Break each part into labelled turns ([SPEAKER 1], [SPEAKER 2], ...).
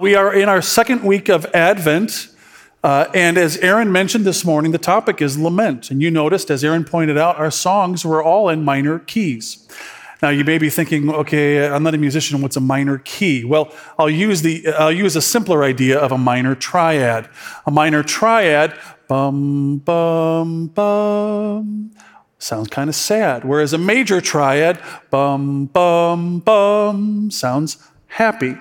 [SPEAKER 1] We are in our second week of Advent. Uh, and as Aaron mentioned this morning, the topic is lament. And you noticed, as Aaron pointed out, our songs were all in minor keys. Now you may be thinking, okay, I'm not a musician. What's a minor key? Well, I'll use the I'll use a simpler idea of a minor triad. A minor triad, bum bum bum, sounds kind of sad. Whereas a major triad, bum bum bum, sounds happy.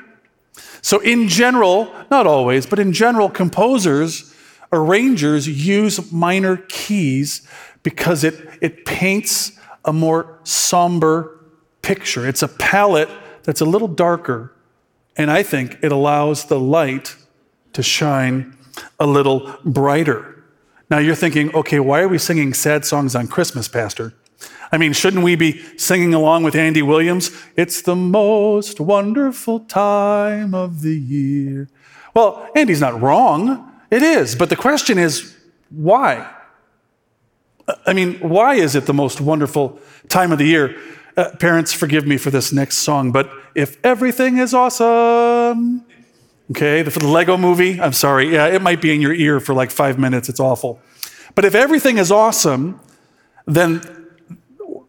[SPEAKER 1] So, in general, not always, but in general, composers, arrangers use minor keys because it, it paints a more somber picture. It's a palette that's a little darker, and I think it allows the light to shine a little brighter. Now, you're thinking, okay, why are we singing sad songs on Christmas, Pastor? I mean, shouldn't we be singing along with Andy Williams? It's the most wonderful time of the year. Well, Andy's not wrong. It is. But the question is, why? I mean, why is it the most wonderful time of the year? Uh, parents, forgive me for this next song, but if everything is awesome, okay, for the Lego movie, I'm sorry, yeah, it might be in your ear for like five minutes, it's awful. But if everything is awesome, then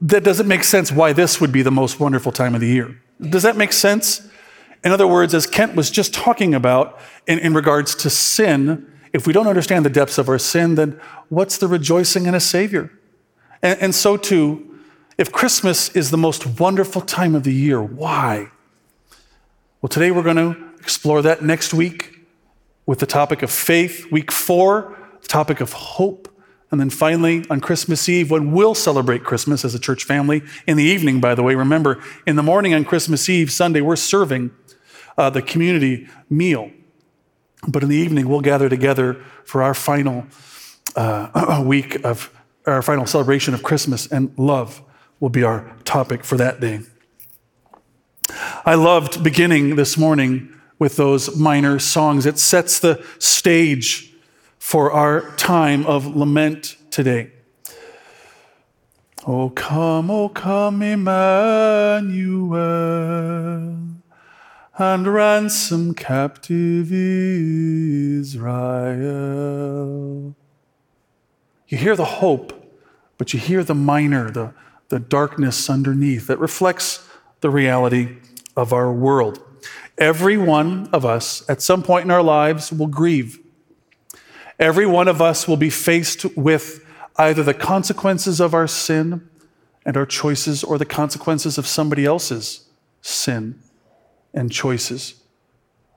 [SPEAKER 1] that doesn't make sense why this would be the most wonderful time of the year. Does that make sense? In other words, as Kent was just talking about in, in regards to sin, if we don't understand the depths of our sin, then what's the rejoicing in a Savior? And, and so, too, if Christmas is the most wonderful time of the year, why? Well, today we're going to explore that next week with the topic of faith. Week four, the topic of hope. And then finally, on Christmas Eve, when we'll celebrate Christmas as a church family, in the evening, by the way, remember, in the morning on Christmas Eve, Sunday, we're serving uh, the community meal. But in the evening, we'll gather together for our final uh, week of our final celebration of Christmas, and love will be our topic for that day. I loved beginning this morning with those minor songs. It sets the stage for our time of lament today. Oh, come, oh, come, Emmanuel, and ransom captive Israel. You hear the hope, but you hear the minor, the, the darkness underneath that reflects the reality of our world. Every one of us at some point in our lives will grieve Every one of us will be faced with either the consequences of our sin and our choices or the consequences of somebody else's sin and choices,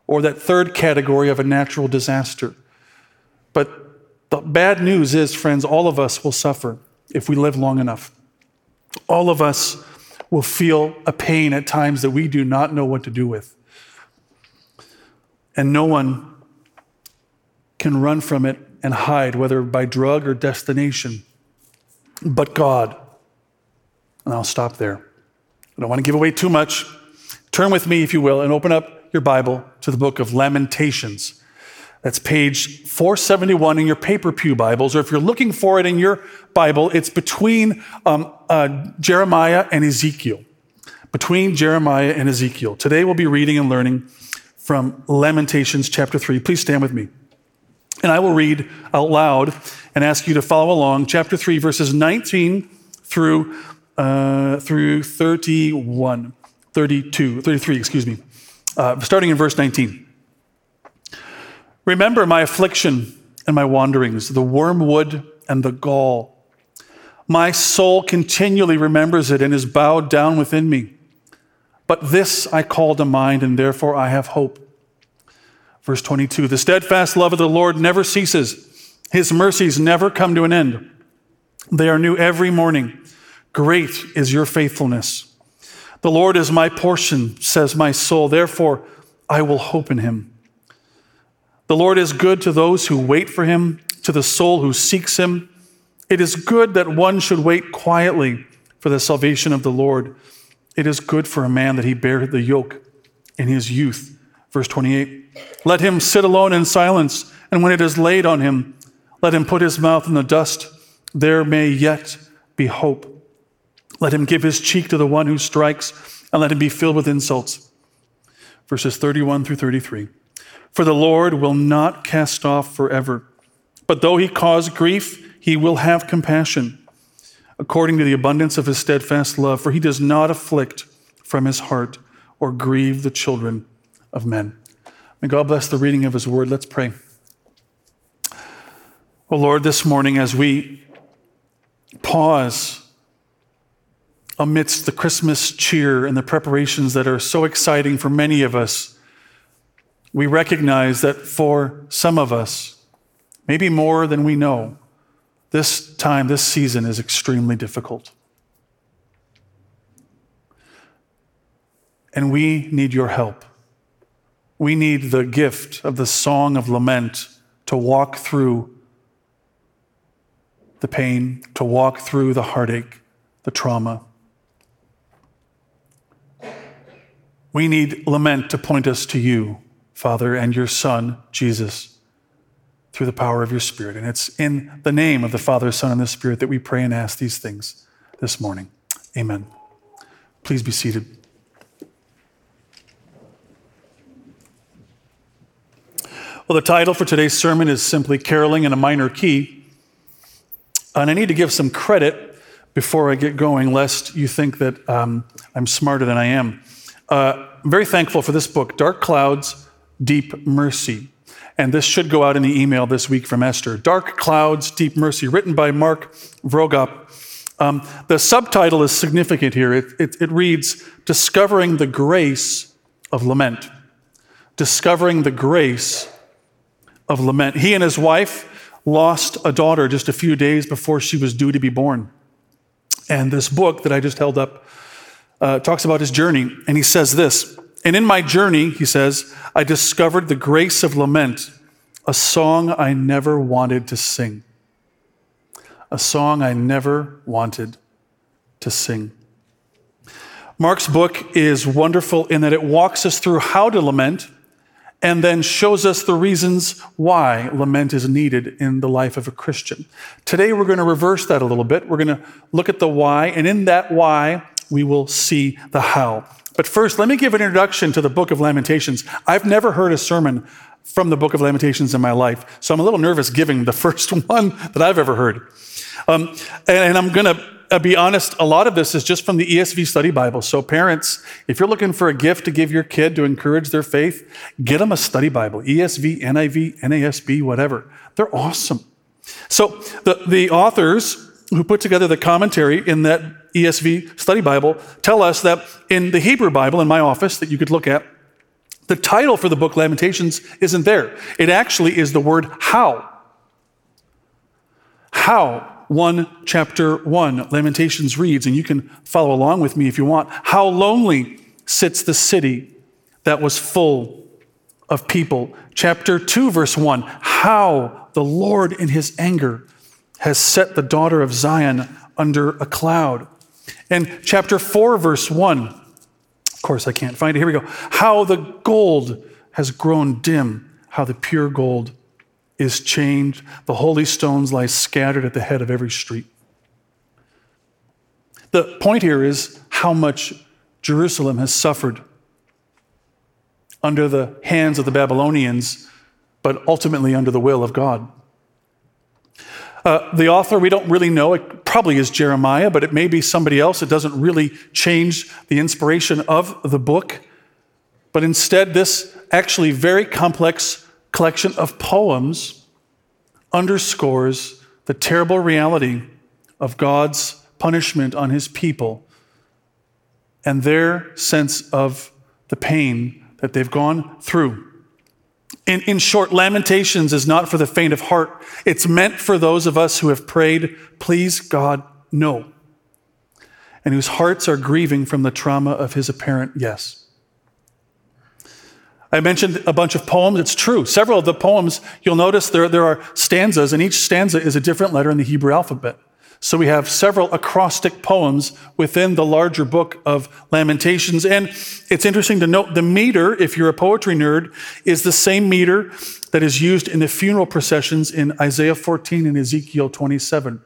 [SPEAKER 1] or that third category of a natural disaster. But the bad news is, friends, all of us will suffer if we live long enough. All of us will feel a pain at times that we do not know what to do with. And no one can run from it and hide, whether by drug or destination, but God. And I'll stop there. I don't want to give away too much. Turn with me, if you will, and open up your Bible to the book of Lamentations. That's page 471 in your paper Pew Bibles, or if you're looking for it in your Bible, it's between um, uh, Jeremiah and Ezekiel. Between Jeremiah and Ezekiel. Today we'll be reading and learning from Lamentations chapter 3. Please stand with me. And I will read out loud and ask you to follow along, chapter 3, verses 19 through, uh, through 31, 32, 33, excuse me, uh, starting in verse 19. Remember my affliction and my wanderings, the wormwood and the gall. My soul continually remembers it and is bowed down within me. But this I call to mind, and therefore I have hope. Verse 22 The steadfast love of the Lord never ceases, his mercies never come to an end. They are new every morning. Great is your faithfulness. The Lord is my portion, says my soul. Therefore, I will hope in him. The Lord is good to those who wait for him, to the soul who seeks him. It is good that one should wait quietly for the salvation of the Lord. It is good for a man that he bear the yoke in his youth. Verse 28 Let him sit alone in silence, and when it is laid on him, let him put his mouth in the dust. There may yet be hope. Let him give his cheek to the one who strikes, and let him be filled with insults. Verses 31 through 33. For the Lord will not cast off forever. But though he cause grief, he will have compassion, according to the abundance of his steadfast love. For he does not afflict from his heart or grieve the children of men. May God bless the reading of his word. Let's pray. Oh Lord, this morning as we pause amidst the Christmas cheer and the preparations that are so exciting for many of us, we recognize that for some of us, maybe more than we know, this time, this season is extremely difficult. And we need your help. We need the gift of the song of lament to walk through the pain, to walk through the heartache, the trauma. We need lament to point us to you, Father, and your Son, Jesus, through the power of your Spirit. And it's in the name of the Father, Son, and the Spirit that we pray and ask these things this morning. Amen. Please be seated. Well, the title for today's sermon is simply Caroling in a Minor Key. And I need to give some credit before I get going, lest you think that um, I'm smarter than I am. Uh, I'm very thankful for this book, Dark Clouds, Deep Mercy. And this should go out in the email this week from Esther. Dark Clouds, Deep Mercy, written by Mark Vroegop. Um, the subtitle is significant here. It, it, it reads Discovering the Grace of Lament. Discovering the Grace of Lament. He and his wife lost a daughter just a few days before she was due to be born. And this book that I just held up uh, talks about his journey, and he says this. And in my journey, he says, I discovered the grace of lament, a song I never wanted to sing. A song I never wanted to sing. Mark's book is wonderful in that it walks us through how to lament and then shows us the reasons why lament is needed in the life of a Christian. Today, we're going to reverse that a little bit. We're going to look at the why, and in that why, we will see the how. But first, let me give an introduction to the book of Lamentations. I've never heard a sermon from the book of Lamentations in my life, so I'm a little nervous giving the first one that I've ever heard. Um, and, and I'm going to uh, be honest, a lot of this is just from the ESV Study Bible. So, parents, if you're looking for a gift to give your kid to encourage their faith, get them a study Bible ESV, NIV, NASB, whatever. They're awesome. So, the, the authors who put together the commentary in that ESV study Bible tell us that in the Hebrew Bible in my office that you could look at, the title for the book Lamentations isn't there. It actually is the word how. How 1 chapter 1 Lamentations reads, and you can follow along with me if you want. How lonely sits the city that was full of people. Chapter 2, verse 1 How the Lord in his anger has set the daughter of Zion under a cloud. And chapter 4, verse 1, of course, I can't find it. Here we go. How the gold has grown dim, how the pure gold is changed. The holy stones lie scattered at the head of every street. The point here is how much Jerusalem has suffered under the hands of the Babylonians, but ultimately under the will of God. Uh, the author, we don't really know. It probably is Jeremiah, but it may be somebody else. It doesn't really change the inspiration of the book. But instead, this actually very complex collection of poems underscores the terrible reality of God's punishment on his people and their sense of the pain that they've gone through. In, in short, Lamentations is not for the faint of heart. It's meant for those of us who have prayed, please God, no. And whose hearts are grieving from the trauma of his apparent yes. I mentioned a bunch of poems. It's true. Several of the poems, you'll notice there, there are stanzas, and each stanza is a different letter in the Hebrew alphabet. So we have several acrostic poems within the larger book of Lamentations. And it's interesting to note the meter, if you're a poetry nerd, is the same meter that is used in the funeral processions in Isaiah 14 and Ezekiel 27.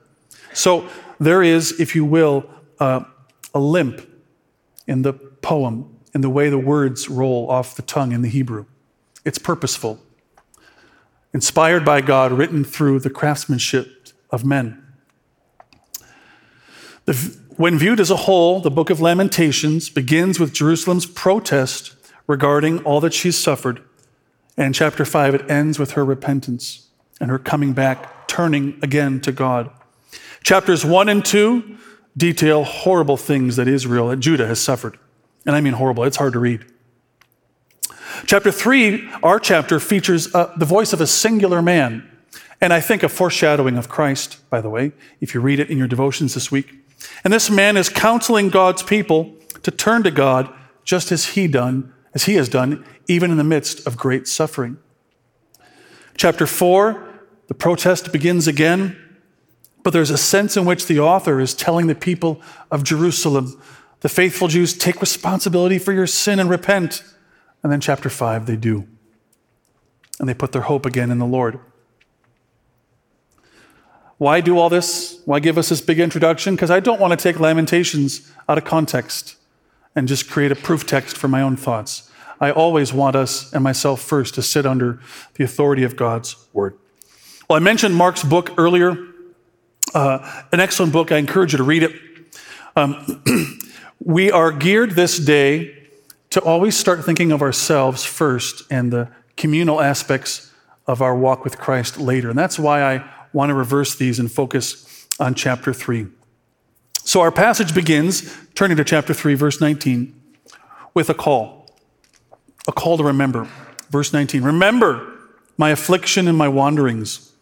[SPEAKER 1] So there is, if you will, uh, a limp in the poem, in the way the words roll off the tongue in the Hebrew. It's purposeful, inspired by God, written through the craftsmanship of men. The, when viewed as a whole, the book of Lamentations begins with Jerusalem's protest regarding all that she's suffered. And in chapter 5, it ends with her repentance and her coming back, turning again to God. Chapters 1 and 2 detail horrible things that Israel, that Judah has suffered. And I mean horrible, it's hard to read. Chapter 3, our chapter, features uh, the voice of a singular man. And I think a foreshadowing of Christ, by the way, if you read it in your devotions this week. And this man is counseling God's people to turn to God just as he done, as he has done, even in the midst of great suffering. Chapter 4, the protest begins again, but there's a sense in which the author is telling the people of Jerusalem, the faithful Jews, take responsibility for your sin and repent. And then, chapter 5, they do. And they put their hope again in the Lord. Why do all this? Why give us this big introduction? Because I don't want to take Lamentations out of context and just create a proof text for my own thoughts. I always want us and myself first to sit under the authority of God's word. Well, I mentioned Mark's book earlier, uh, an excellent book. I encourage you to read it. Um, we are geared this day to always start thinking of ourselves first and the communal aspects of our walk with Christ later. And that's why I want to reverse these and focus on chapter 3. So our passage begins, turning to chapter 3, verse 19, with a call. A call to remember. Verse 19 Remember my affliction and my wanderings,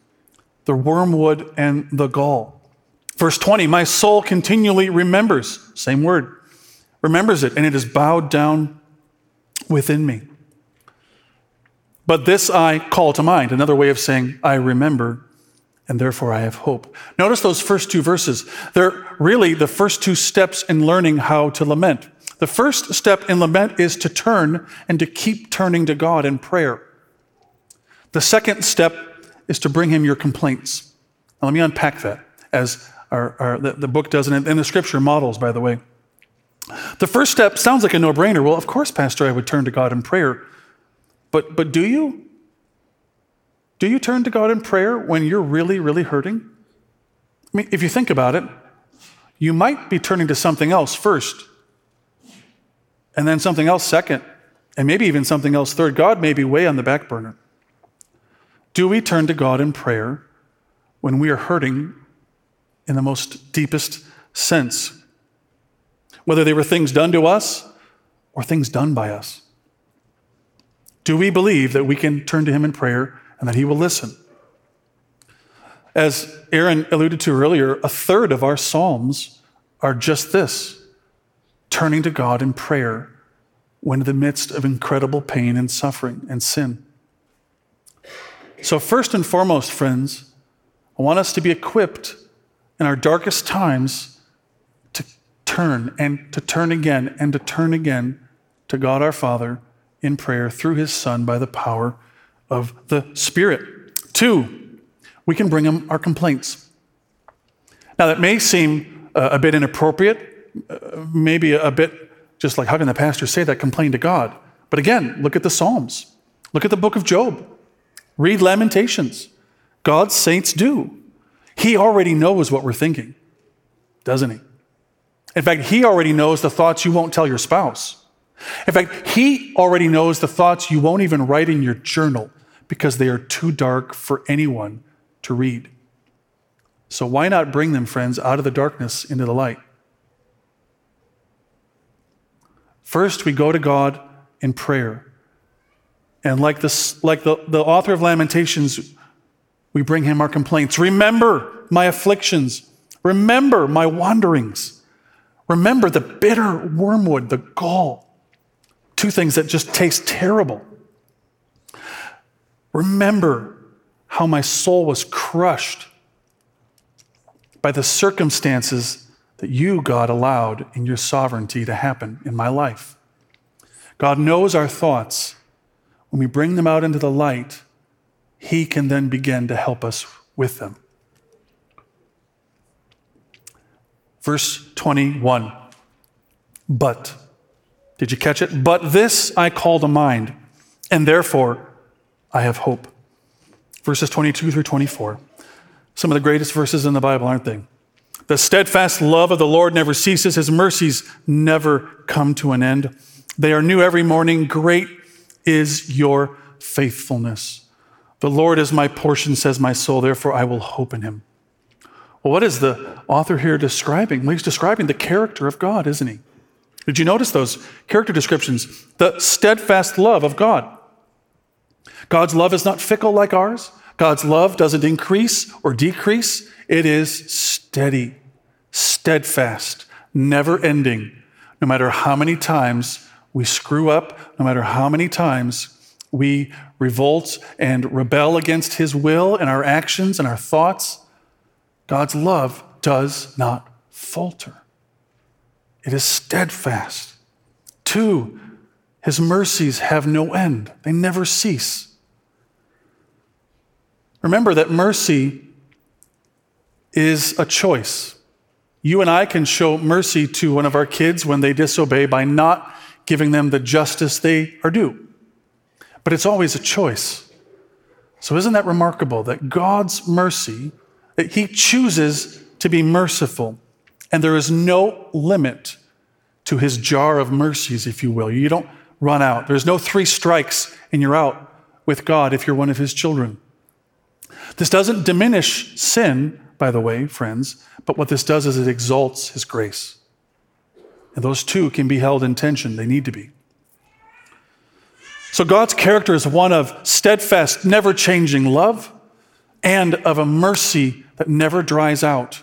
[SPEAKER 1] the wormwood and the gall. Verse 20 My soul continually remembers, same word, remembers it, and it is bowed down within me. But this I call to mind, another way of saying, I remember, and therefore I have hope. Notice those first two verses. They're really the first two steps in learning how to lament. The first step in lament is to turn and to keep turning to God in prayer. The second step is to bring Him your complaints. Now, let me unpack that as our, our the, the, book does, and the scripture models, by the way. The first step sounds like a no brainer. Well, of course, Pastor, I would turn to God in prayer. But, but do you? Do you turn to God in prayer when you're really, really hurting? I mean, if you think about it, you might be turning to something else first, and then something else second, and maybe even something else third. God may be way on the back burner. Do we turn to God in prayer when we are hurting in the most deepest sense? Whether they were things done to us or things done by us? Do we believe that we can turn to Him in prayer and that He will listen? As Aaron alluded to earlier, a third of our Psalms are just this turning to God in prayer when in the midst of incredible pain and suffering and sin. So, first and foremost, friends, I want us to be equipped in our darkest times turn and to turn again and to turn again to God our Father in prayer through his Son by the power of the Spirit. Two, we can bring him our complaints. Now, that may seem uh, a bit inappropriate, uh, maybe a, bit just like, how can the pastor say that? Complain to God. But again, look at the Psalms, look at the book of Job, read Lamentations. God's saints do. He already knows what we're thinking, doesn't he? In fact, he already knows the thoughts you won't tell your spouse. In fact, he already knows the thoughts you won't even write in your journal because they are too dark for anyone to read. So, why not bring them, friends, out of the darkness into the light? First, we go to God in prayer. And like, this, like the, the author of Lamentations, we bring him our complaints. Remember my afflictions. Remember my wanderings. Remember the bitter wormwood, the gall, two things that just taste terrible. Remember how my soul was crushed by the circumstances that you, God, allowed in your sovereignty to happen in my life. God knows our thoughts. When we bring them out into the light, He can then begin to help us with them. Verse 21. But, did you catch it? But this I call to mind, and therefore I have hope. Verses 22 through 24. Some of the greatest verses in the Bible, aren't they? The steadfast love of the Lord never ceases, his mercies never come to an end. They are new every morning. Great is your faithfulness. The Lord is my portion, says my soul, therefore I will hope in him. Well, what is the author here describing? Well, he's describing the character of God, isn't he? Did you notice those character descriptions? The steadfast love of God. God's love is not fickle like ours. God's love doesn't increase or decrease. It is steady, steadfast, never ending. No matter how many times we screw up, no matter how many times we revolt and rebel against His will and our actions and our thoughts, God's love does not falter. It is steadfast. Two, His mercies have no end, they never cease. Remember that mercy is a choice. You and I can show mercy to one of our kids when they disobey by not giving them the justice they are due. But it's always a choice. So, isn't that remarkable that God's mercy, He chooses to be merciful, and there is no limit to His jar of mercies, if you will. You don't run out. There's no three strikes and you're out with God if you're one of His children. This doesn't diminish sin, by the way, friends, but what this does is it exalts His grace. And those two can be held in tension, they need to be. So God's character is one of steadfast, never changing love and of a mercy that never dries out.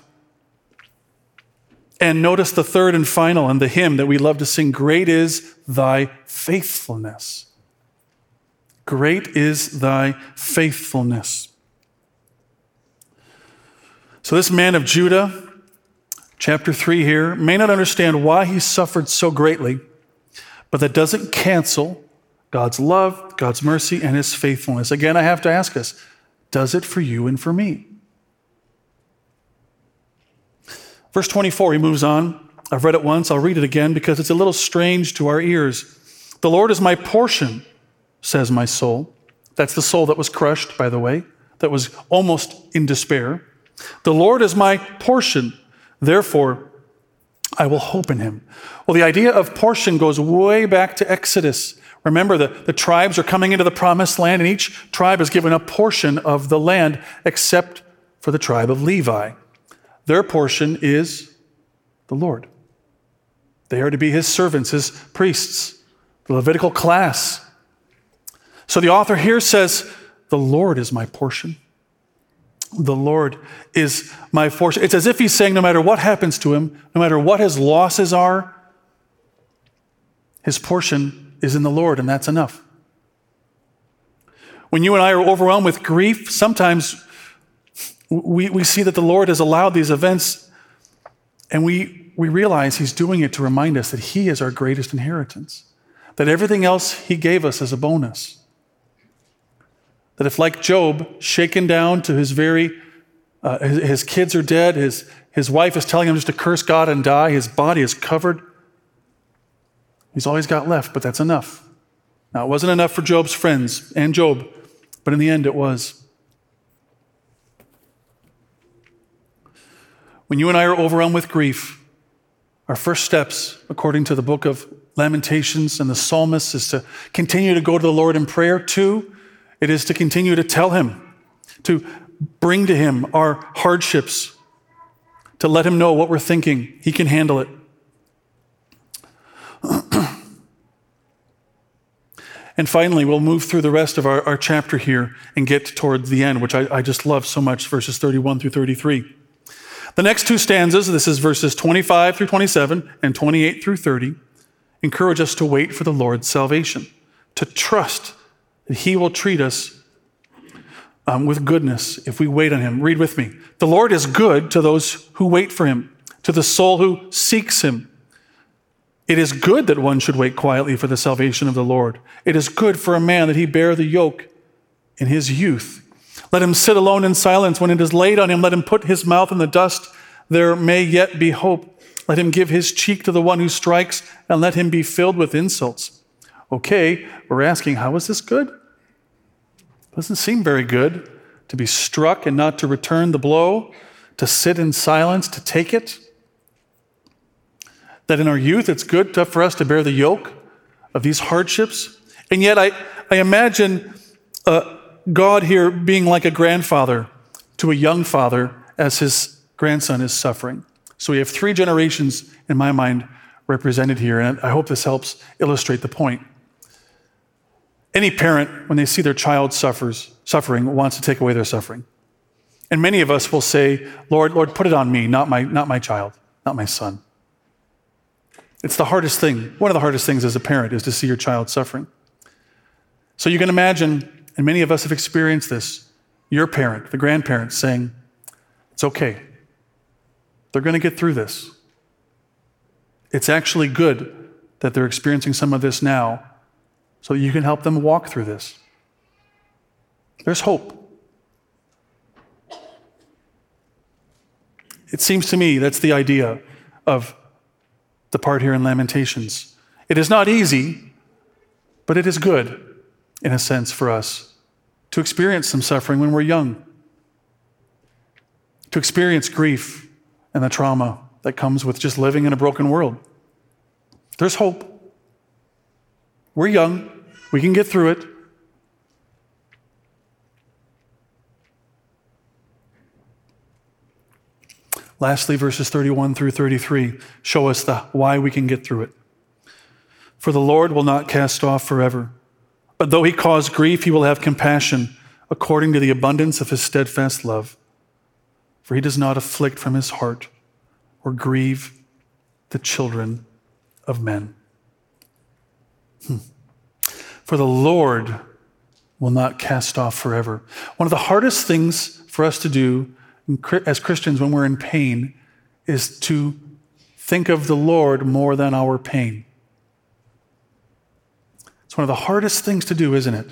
[SPEAKER 1] And notice the third and final and the hymn that we love to sing Great is thy faithfulness. Great is thy faithfulness. So, this man of Judah, chapter 3 here, may not understand why he suffered so greatly, but that doesn't cancel God's love, God's mercy, and his faithfulness. Again, I have to ask us does it for you and for me? Verse 24, he moves on. I've read it once, I'll read it again because it's a little strange to our ears. The Lord is my portion, says my soul. That's the soul that was crushed, by the way, that was almost in despair. The Lord is my portion, therefore I will hope in him. Well, the idea of portion goes way back to Exodus. Remember, the, the tribes are coming into the promised land, and each tribe is given a portion of the land except for the tribe of Levi. Their portion is the Lord. They are to be his servants, his priests, the Levitical class. So the author here says, The Lord is my portion the Lord is my fortune. It's as if he's saying, no matter what happens to him, no matter what his losses are, his portion is in the Lord, and that's enough. When you and I are overwhelmed with grief, sometimes we, we see that the Lord has allowed these events, and we, we realize he's doing it to remind us that he is our greatest inheritance, that everything else he gave us is a bonus. That if, like Job, shaken down to his very, uh, his, his kids are dead, his, his wife is telling him just to curse God and die, his body is covered, he's all he's got left, but that's enough. Now, it wasn't enough for Job's friends and Job, but in the end, it was. When you and I are overwhelmed with grief, our first steps, according to the book of Lamentations and the psalmist, is to continue to go to the Lord in prayer. Two, it is to continue to tell him, to bring to him our hardships, to let him know what we're thinking. He can handle it. and finally, we'll move through the rest of our, our chapter here and get towards the end, which I, I just love so much, verses 31 through 33. The next two stanzas, this is verses 25 through 27 and 28 through 30, encourage us to wait for the Lord's salvation, to trust that He will treat us um, with goodness if we wait on Him. Read with me. The Lord is good to those who wait for Him, to the soul who seeks Him. It is good that one should wait quietly for the salvation of the Lord. It is good for a man that he bear the yoke in his youth. Let him sit alone in silence. When it is laid on him, let him put his mouth in the dust. There may yet be hope. Let him give his cheek to the one who strikes, and let him be filled with insults. Okay, we're asking, how is this good? Doesn't seem very good to be struck and not to return the blow, to sit in silence, to take it. That in our youth, it's good to, for us to bear the yoke of these hardships. And yet, I, I imagine uh, God here being like a grandfather to a young father as his grandson is suffering. So we have three generations, in my mind, represented here, and I hope this helps illustrate the point. Any parent, when they see their child suffers, suffering, wants to take away their suffering. And many of us will say, Lord, Lord, put it on me, not my, not my child, not my son. It's the hardest thing. One of the hardest things as a parent is to see your child suffering. So you can imagine, and many of us have experienced this, your parent, the grandparents saying, It's okay. They're going to get through this. It's actually good that they're experiencing some of this now so that you can help them walk through this. There's hope. It seems to me that's the idea of the part here in Lamentations. It is not easy, but it is good, in a sense, for us to experience some suffering when we're young, to experience grief and the trauma that comes with just living in a broken world. There's hope. We're young, we can get through it. Lastly, verses 31 through 33 show us the why we can get through it. For the Lord will not cast off forever, but though he cause grief, he will have compassion according to the abundance of his steadfast love. For he does not afflict from his heart or grieve the children of men. Hmm. For the Lord will not cast off forever. One of the hardest things for us to do as Christians when we're in pain is to think of the Lord more than our pain. One of the hardest things to do, isn't it?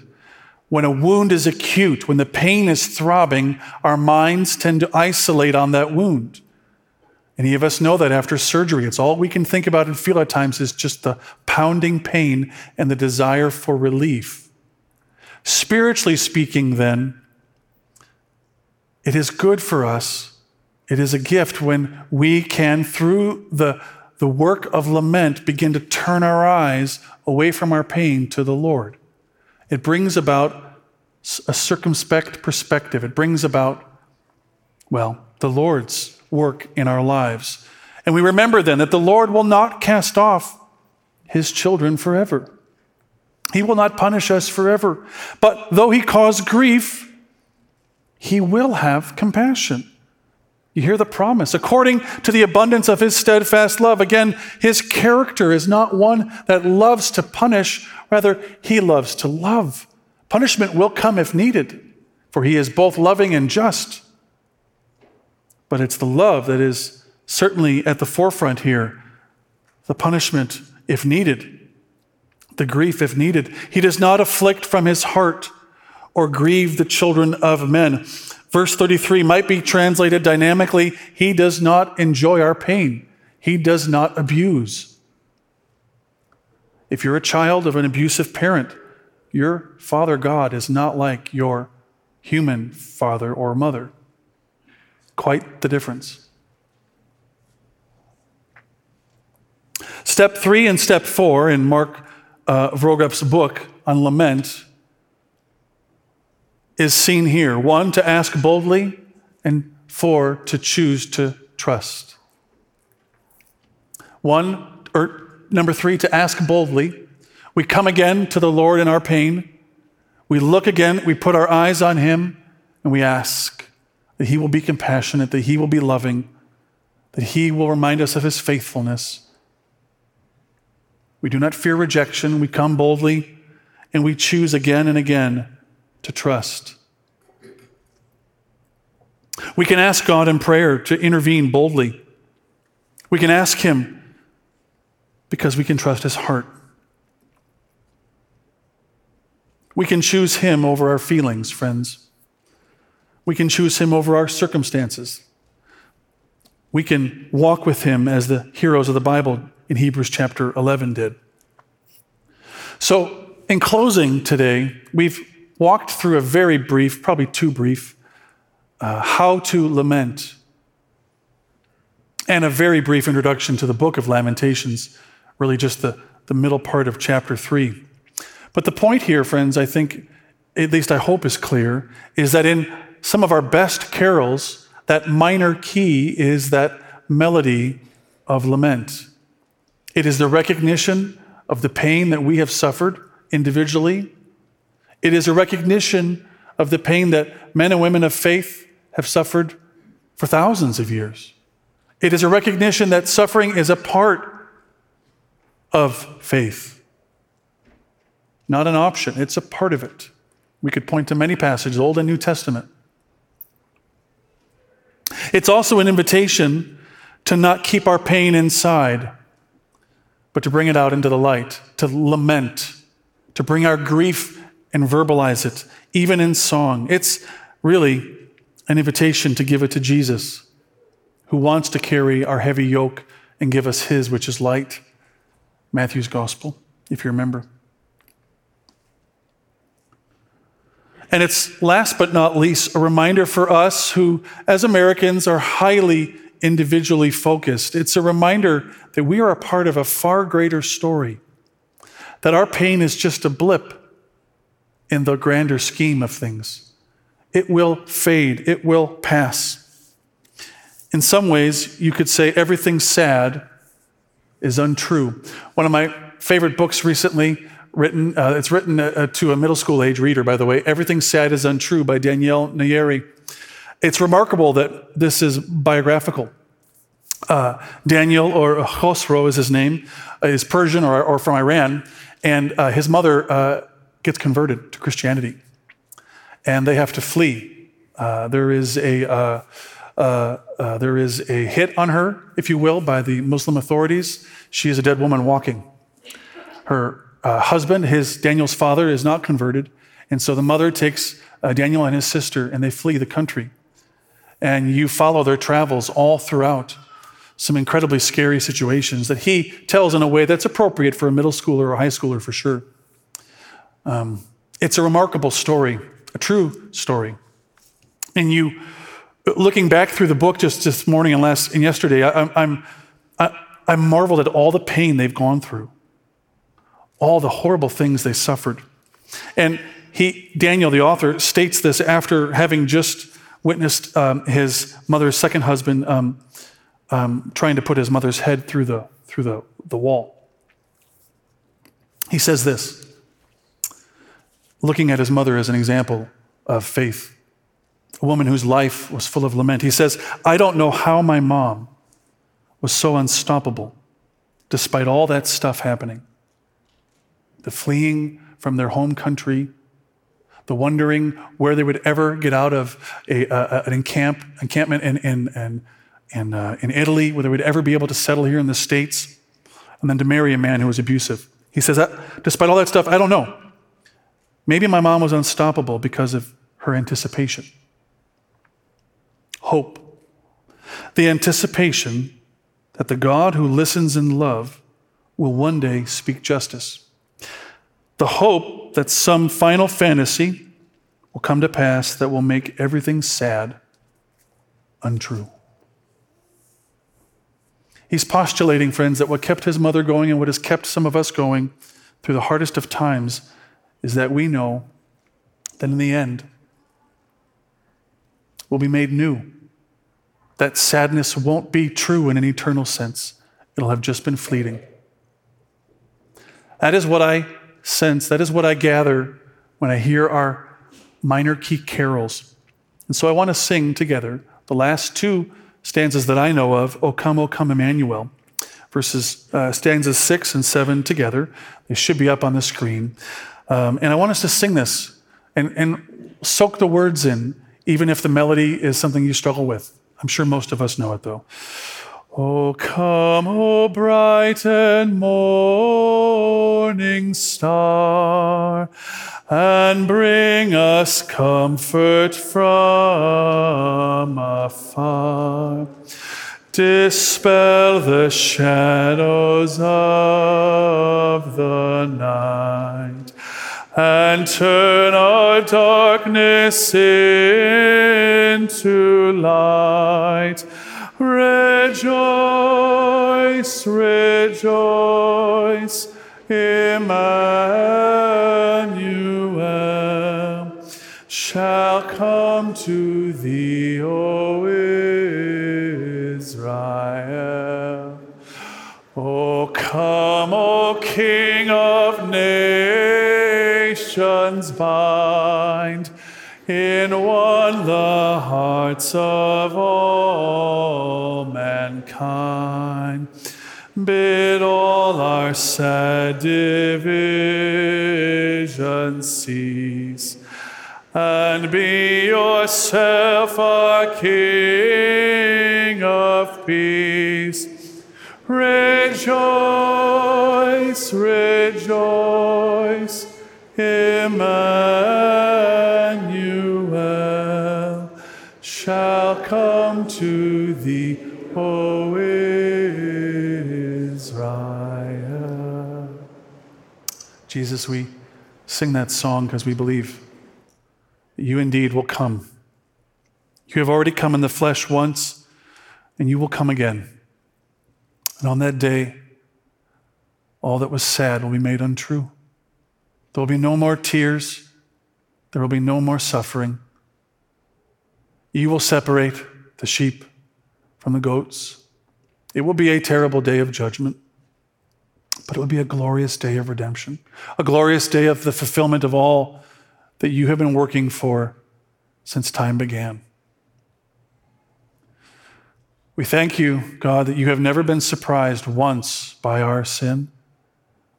[SPEAKER 1] When a wound is acute, when the pain is throbbing, our minds tend to isolate on that wound. Any of us know that after surgery, it's all we can think about and feel at times is just the pounding pain and the desire for relief. Spiritually speaking, then, it is good for us. It is a gift when we can, through the, the work of lament, begin to turn our eyes away from our pain to the Lord. It brings about a circumspect perspective. It brings about, well, the Lord's work in our lives. And we remember then that the Lord will not cast off his children forever. He will not punish us forever. But though he cause grief, he will have compassion. You hear the promise. According to the abundance of his steadfast love, again, his character is not one that loves to punish, rather, he loves to love. Punishment will come if needed, for he is both loving and just. But it's the love that is certainly at the forefront here. The punishment, if needed, the grief, if needed. He does not afflict from his heart or grieve the children of men. Verse 33 might be translated dynamically He does not enjoy our pain, He does not abuse. If you're a child of an abusive parent, your Father God is not like your human father or mother. Quite the difference. Step three and step four in Mark uh, Vroegop's book on lament is seen here. One, to ask boldly, and four, to choose to trust. One, or number three, to ask boldly. We come again to the Lord in our pain. We look again, we put our eyes on Him, and we ask that He will be compassionate, that He will be loving, that He will remind us of His faithfulness. We do not fear rejection. We come boldly and we choose again and again to trust. We can ask God in prayer to intervene boldly. We can ask Him because we can trust His heart. We can choose Him over our feelings, friends. We can choose him over our circumstances. We can walk with him as the heroes of the Bible in Hebrews chapter 11 did. So, in closing today, we've walked through a very brief, probably too brief, uh, how to lament, and a very brief introduction to the book of Lamentations, really just the, the middle part of chapter 3. But the point here, friends, I think, at least I hope is clear, is that in some of our best carols, that minor key is that melody of lament. It is the recognition of the pain that we have suffered individually. It is a recognition of the pain that men and women of faith have suffered for thousands of years. It is a recognition that suffering is a part of faith, not an option, it's a part of it. We could point to many passages, Old and New Testament. It's also an invitation to not keep our pain inside, but to bring it out into the light, to lament, to bring our grief and verbalize it, even in song. It's really an invitation to give it to Jesus, who wants to carry our heavy yoke and give us his, which is light. Matthew's gospel, if you remember. And it's last but not least a reminder for us who, as Americans, are highly individually focused. It's a reminder that we are a part of a far greater story, that our pain is just a blip in the grander scheme of things. It will fade, it will pass. In some ways, you could say everything sad is untrue. One of my favorite books recently written, uh, it's written uh, to a middle school age reader, by the way, Everything Sad is Untrue by Daniel Nayeri. It's remarkable that this is biographical. Uh, Daniel, or Khosrow is his name, is Persian or, or from Iran, and uh, his mother uh, gets converted to Christianity. And they have to flee. Uh, there is a uh, uh, there is a hit on her, if you will, by the Muslim authorities. She is a dead woman walking. Her uh, husband, his Daniel's father, is not converted, and so the mother takes uh, Daniel and his sister, and they flee the country. And you follow their travels all throughout some incredibly scary situations that he tells in a way that's appropriate for a middle schooler or a high schooler for sure. Um, it's a remarkable story, a true story. And you looking back through the book just this morning and last and yesterday, I, I'm, I, I marveled at all the pain they've gone through, all the horrible things they suffered. And he, Daniel, the author, states this after having just witnessed um, his mother's second husband um, um, trying to put his mother's head through the, through the, the wall. He says this, looking at his mother as an example of faith a woman whose life was full of lament. He says, I don't know how my mom was so unstoppable despite all that stuff happening the fleeing from their home country, the wondering where they would ever get out of a, a, an encamp, encampment in, in, in, in, uh, in Italy, where they would ever be able to settle here in the States, and then to marry a man who was abusive. He says, despite all that stuff, I don't know. Maybe my mom was unstoppable because of her anticipation. Hope, the anticipation that the God who listens in love will one day speak justice, the hope that some final fantasy will come to pass that will make everything sad untrue. He's postulating, friends, that what kept his mother going and what has kept some of us going through the hardest of times is that we know that in the end, we'll be made new that sadness won't be true in an eternal sense. It'll have just been fleeting. That is what I sense, that is what I gather when I hear our minor key carols. And so I want to sing together the last two stanzas that I know of, O come, O come, Emmanuel, verses uh, stanzas six and seven together. They should be up on the screen. Um, and I want us to sing this and, and soak the words in, even if the melody is something you struggle with. I'm sure most of us know it though. Oh, come, O bright and morning star, and bring us comfort from afar. Dispel the shadows of the night and turn our darkness into light. Rejoice, rejoice, Emmanuel shall come to thee, O Israel. O come, nations, bind in one the hearts of all mankind. Bid all our sad divisions cease, and be yourself our King of peace. Rejoice, rejoice, Emmanuel shall come to thee, O Israel. Jesus, we sing that song because we believe that you indeed will come. You have already come in the flesh once, and you will come again. And on that day, all that was sad will be made untrue. There will be no more tears. There will be no more suffering. You will separate the sheep from the goats. It will be a terrible day of judgment, but it will be a glorious day of redemption, a glorious day of the fulfillment of all that you have been working for since time began. We thank you, God, that you have never been surprised once by our sin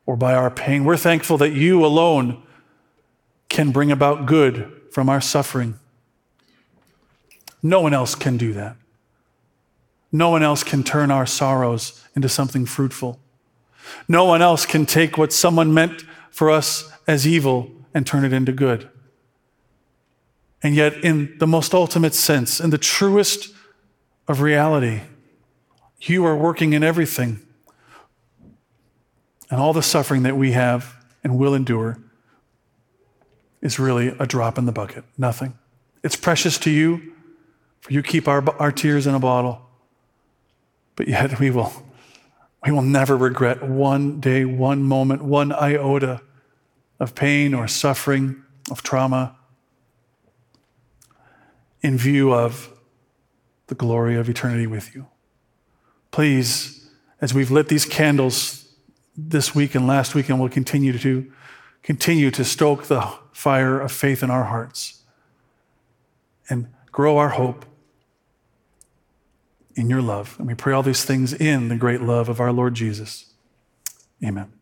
[SPEAKER 1] or by our pain. We're thankful that you alone can bring about good from our suffering. No one else can do that. No one else can turn our sorrows into something fruitful. No one else can take what someone meant for us as evil and turn it into good. And yet, in the most ultimate sense, in the truest of reality. You are working in everything. And all the suffering that we have and will endure is really a drop in the bucket, nothing. It's precious to you, for you keep our, our tears in a bottle. But yet we will, we will never regret one day, one moment, one iota of pain or suffering, of trauma, in view of the glory of eternity with you. Please, as we've lit these candles this week and last week, and will continue to continue to stoke the fire of faith in our hearts and grow our hope in your love. And we pray all these things in the great love of our Lord Jesus. Amen.